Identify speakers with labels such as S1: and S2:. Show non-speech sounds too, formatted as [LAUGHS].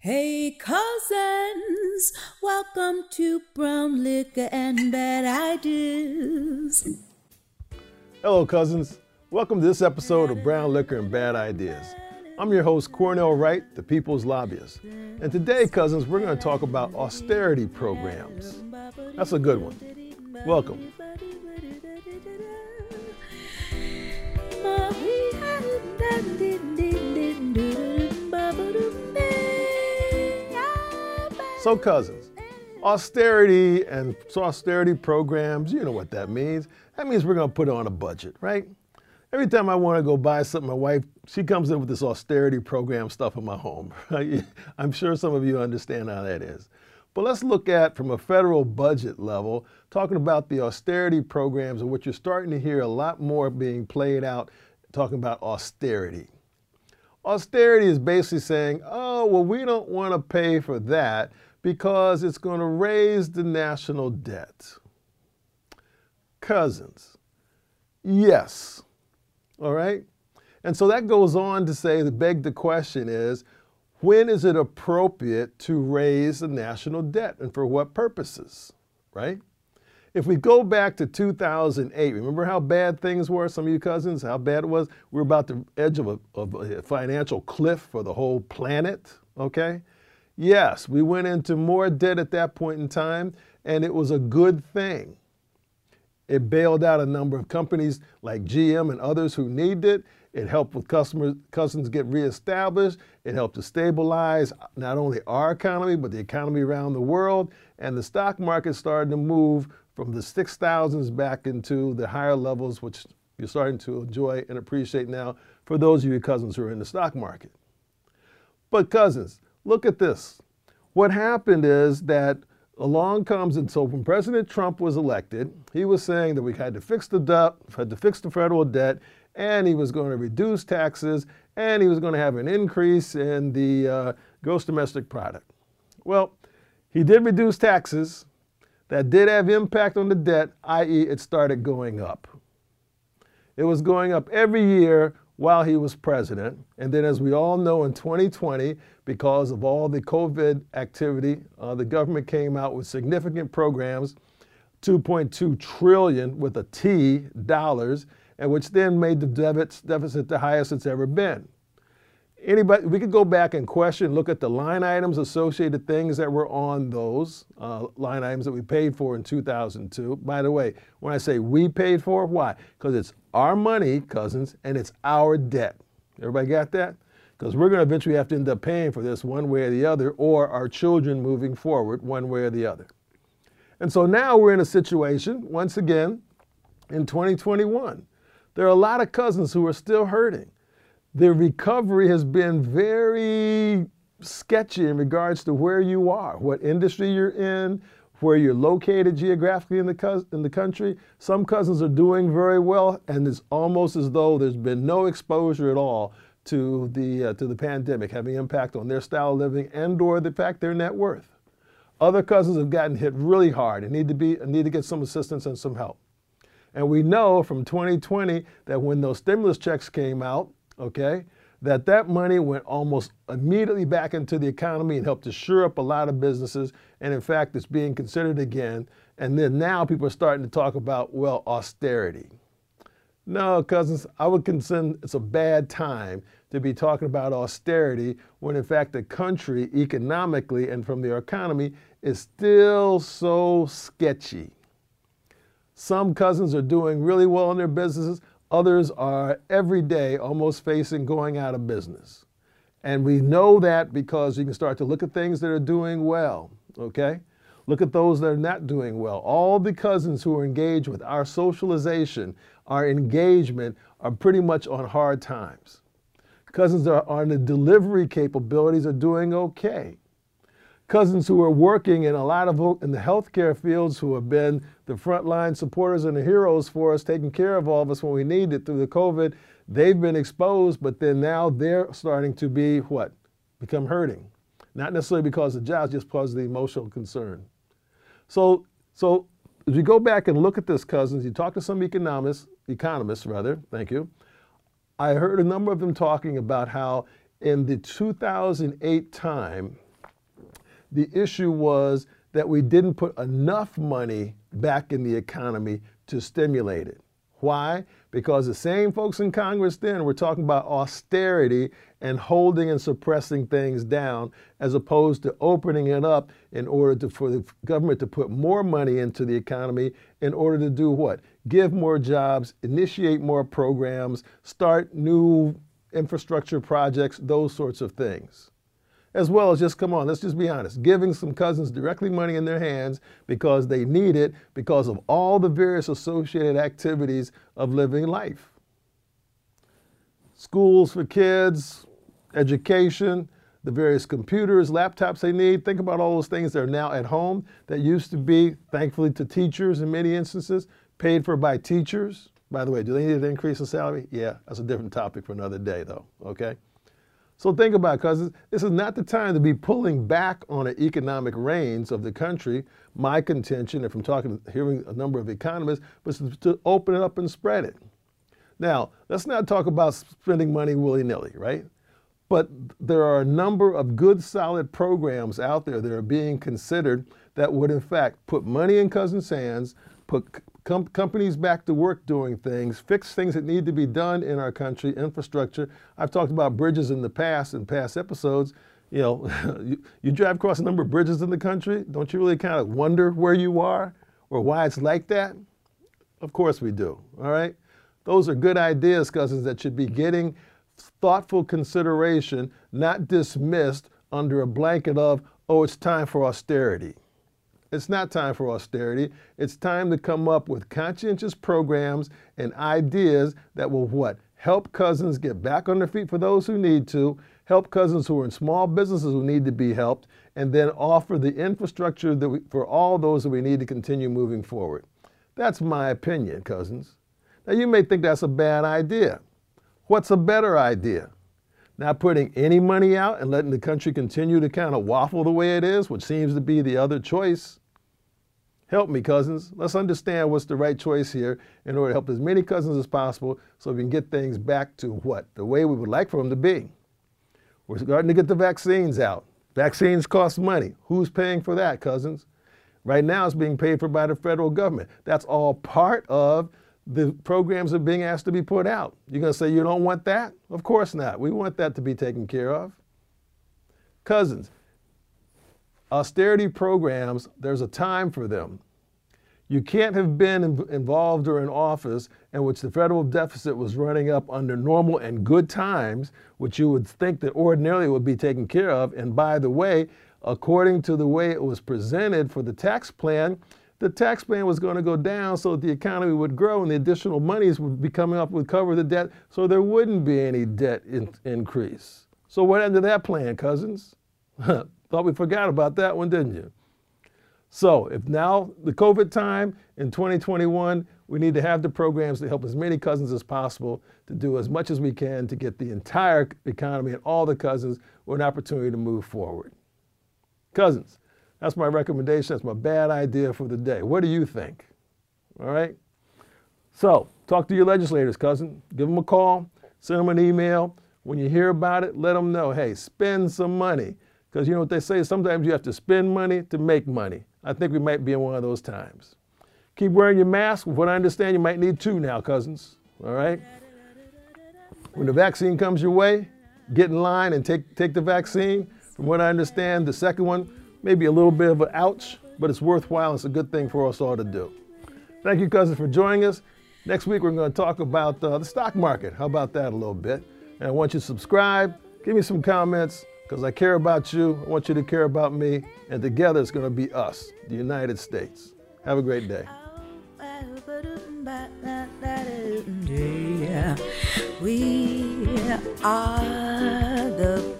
S1: Hey, cousins, welcome to Brown Liquor and Bad Ideas.
S2: Hello, cousins. Welcome to this episode of Brown Liquor and Bad Ideas. I'm your host, Cornell Wright, the People's Lobbyist. And today, cousins, we're going to talk about austerity programs. That's a good one. Welcome. So, cousins, austerity and austerity programs, you know what that means. That means we're to put on a budget, right? Every time I want to go buy something, my wife, she comes in with this austerity program stuff in my home. [LAUGHS] I'm sure some of you understand how that is. But let's look at, from a federal budget level, talking about the austerity programs and what you're starting to hear a lot more being played out, talking about austerity. Austerity is basically saying, oh, well, we don't want to pay for that because it's going to raise the national debt. Cousins, yes. All right? And so that goes on to say, the beg the question is, when is it appropriate to raise the national debt and for what purposes, right? If we go back to 2008, remember how bad things were, some of you cousins, how bad it was? We were about the edge of a, of a financial cliff for the whole planet, okay? Yes, we went into more debt at that point in time, and it was a good thing. It bailed out a number of companies like GM and others who needed it. It helped with customers, cousins get reestablished. It helped to stabilize not only our economy, but the economy around the world. And the stock market started to move from the 6,000s back into the higher levels, which you're starting to enjoy and appreciate now for those of you cousins who are in the stock market. But cousins, look at this. What happened is that along comes, and so when President Trump was elected, he was saying that we had to fix the debt, had to fix the federal debt, and he was going to reduce taxes, and he was going to have an increase in the uh, gross domestic product. Well, he did reduce taxes. That did have impact on the debt, i.e., it started going up. It was going up every year while he was president. And then, as we all know, in 2020, because of all the COVID activity, uh, the government came out with significant programs, 2.2 trillion with a T dollars, and which then made the deficit the highest it's ever been. Anybody, we could go back and question, look at the line items, associated things that were on those uh, line items that we paid for in 2002. By the way, when I say we paid for, why? Because it's our money, cousins, and it's our debt. Everybody got that? Because we're going to eventually have to end up paying for this one way or the other, or our children moving forward one way or the other. And so now we're in a situation, once again, in 2021. There are a lot of cousins who are still hurting the recovery has been very sketchy in regards to where you are, what industry you're in, where you're located geographically in the, in the country. Some cousins are doing very well, and it's almost as though there's been no exposure at all to the, uh, to the pandemic having impact on their style of living and or the fact their net worth. Other cousins have gotten hit really hard and need to, be, need to get some assistance and some help. And we know from 2020 that when those stimulus checks came out, okay, that that money went almost immediately back into the economy and helped to shore up a lot of businesses. And in fact, it's being considered again. And then now people are starting to talk about, well, austerity. No, cousins, I would consider it's a bad time to be talking about austerity when in fact the country economically and from the economy is still so sketchy. Some cousins are doing really well in their businesses. Others are every day almost facing going out of business. And we know that because you can start to look at things that are doing well, okay? Look at those that are not doing well. All the cousins who are engaged with our socialization, our engagement, are pretty much on hard times. Cousins that are on the delivery capabilities are doing okay cousins who are working in a lot of in the healthcare fields who have been the frontline supporters and the heroes for us, taking care of all of us when we need it through the COVID. They've been exposed, but then now they're starting to be what? Become hurting. Not necessarily because of jobs, just because of the emotional concern. So, so as we go back and look at this, cousins, you talk to some economists, economists rather, thank you. I heard a number of them talking about how in the 2008 time, The issue was that we didn't put enough money back in the economy to stimulate it. Why? Because the same folks in Congress then were talking about austerity and holding and suppressing things down as opposed to opening it up in order to, for the government to put more money into the economy in order to do what? Give more jobs, initiate more programs, start new infrastructure projects, those sorts of things as well as just come on, let's just be honest, giving some cousins directly money in their hands because they need it because of all the various associated activities of living life. Schools for kids, education, the various computers, laptops they need. Think about all those things that are now at home that used to be, thankfully, to teachers in many instances, paid for by teachers. By the way, do they need an increase in salary? Yeah, that's a different topic for another day, though, okay? So think about it, cousins. This is not the time to be pulling back on the economic reins of the country. My contention, if I'm talking, hearing a number of economists, was to open it up and spread it. Now, let's not talk about spending money willy-nilly, right? But there are a number of good, solid programs out there that are being considered that would, in fact, put money in cousins' hands, put com companies back to work doing things, fix things that need to be done in our country, infrastructure. I've talked about bridges in the past, in past episodes. You know, [LAUGHS] you, you drive across a number of bridges in the country, don't you really kind of wonder where you are or why it's like that? Of course we do, all right? Those are good ideas, cousins, that should be getting thoughtful consideration, not dismissed under a blanket of, oh, it's time for austerity. It's not time for austerity. It's time to come up with conscientious programs and ideas that will what? Help cousins get back on their feet for those who need to, help cousins who are in small businesses who need to be helped, and then offer the infrastructure that we, for all those that we need to continue moving forward. That's my opinion, cousins. Now you may think that's a bad idea. What's a better idea? Not putting any money out and letting the country continue to kind of waffle the way it is, which seems to be the other choice. Help me, cousins. Let's understand what's the right choice here in order to help as many cousins as possible so we can get things back to what? The way we would like for them to be. We're starting to get the vaccines out. Vaccines cost money. Who's paying for that, cousins? Right now, it's being paid for by the federal government. That's all part of the programs are being asked to be put out. You're going to say you don't want that? Of course not. We want that to be taken care of. Cousins, austerity programs, there's a time for them. You can't have been involved or in office in which the federal deficit was running up under normal and good times, which you would think that ordinarily would be taken care of. And by the way, according to the way it was presented for the tax plan, the tax plan was going to go down so the economy would grow and the additional monies would be coming up would cover the debt so there wouldn't be any debt in increase. So what happened to that plan, cousins? [LAUGHS] Thought we forgot about that one, didn't you? So if now the COVID time in 2021, we need to have the programs to help as many cousins as possible to do as much as we can to get the entire economy and all the cousins with an opportunity to move forward. Cousins, that's my recommendation. That's my bad idea for the day. What do you think? All right? So talk to your legislators, cousin. Give them a call, send them an email. When you hear about it, let them know, hey, spend some money. Because you know what they say, sometimes you have to spend money to make money. I think we might be in one of those times. Keep wearing your mask. From what I understand, you might need two now, cousins. All right? When the vaccine comes your way, get in line and take, take the vaccine. From what I understand, the second one, maybe a little bit of an ouch, but it's worthwhile. It's a good thing for us all to do. Thank you, cousins, for joining us. Next week, we're going to talk about uh, the stock market. How about that a little bit? And I want you to subscribe, give me some comments, because I care about you. I want you to care about me. And together, it's going to be us, the United States. Have a great day.
S1: We are the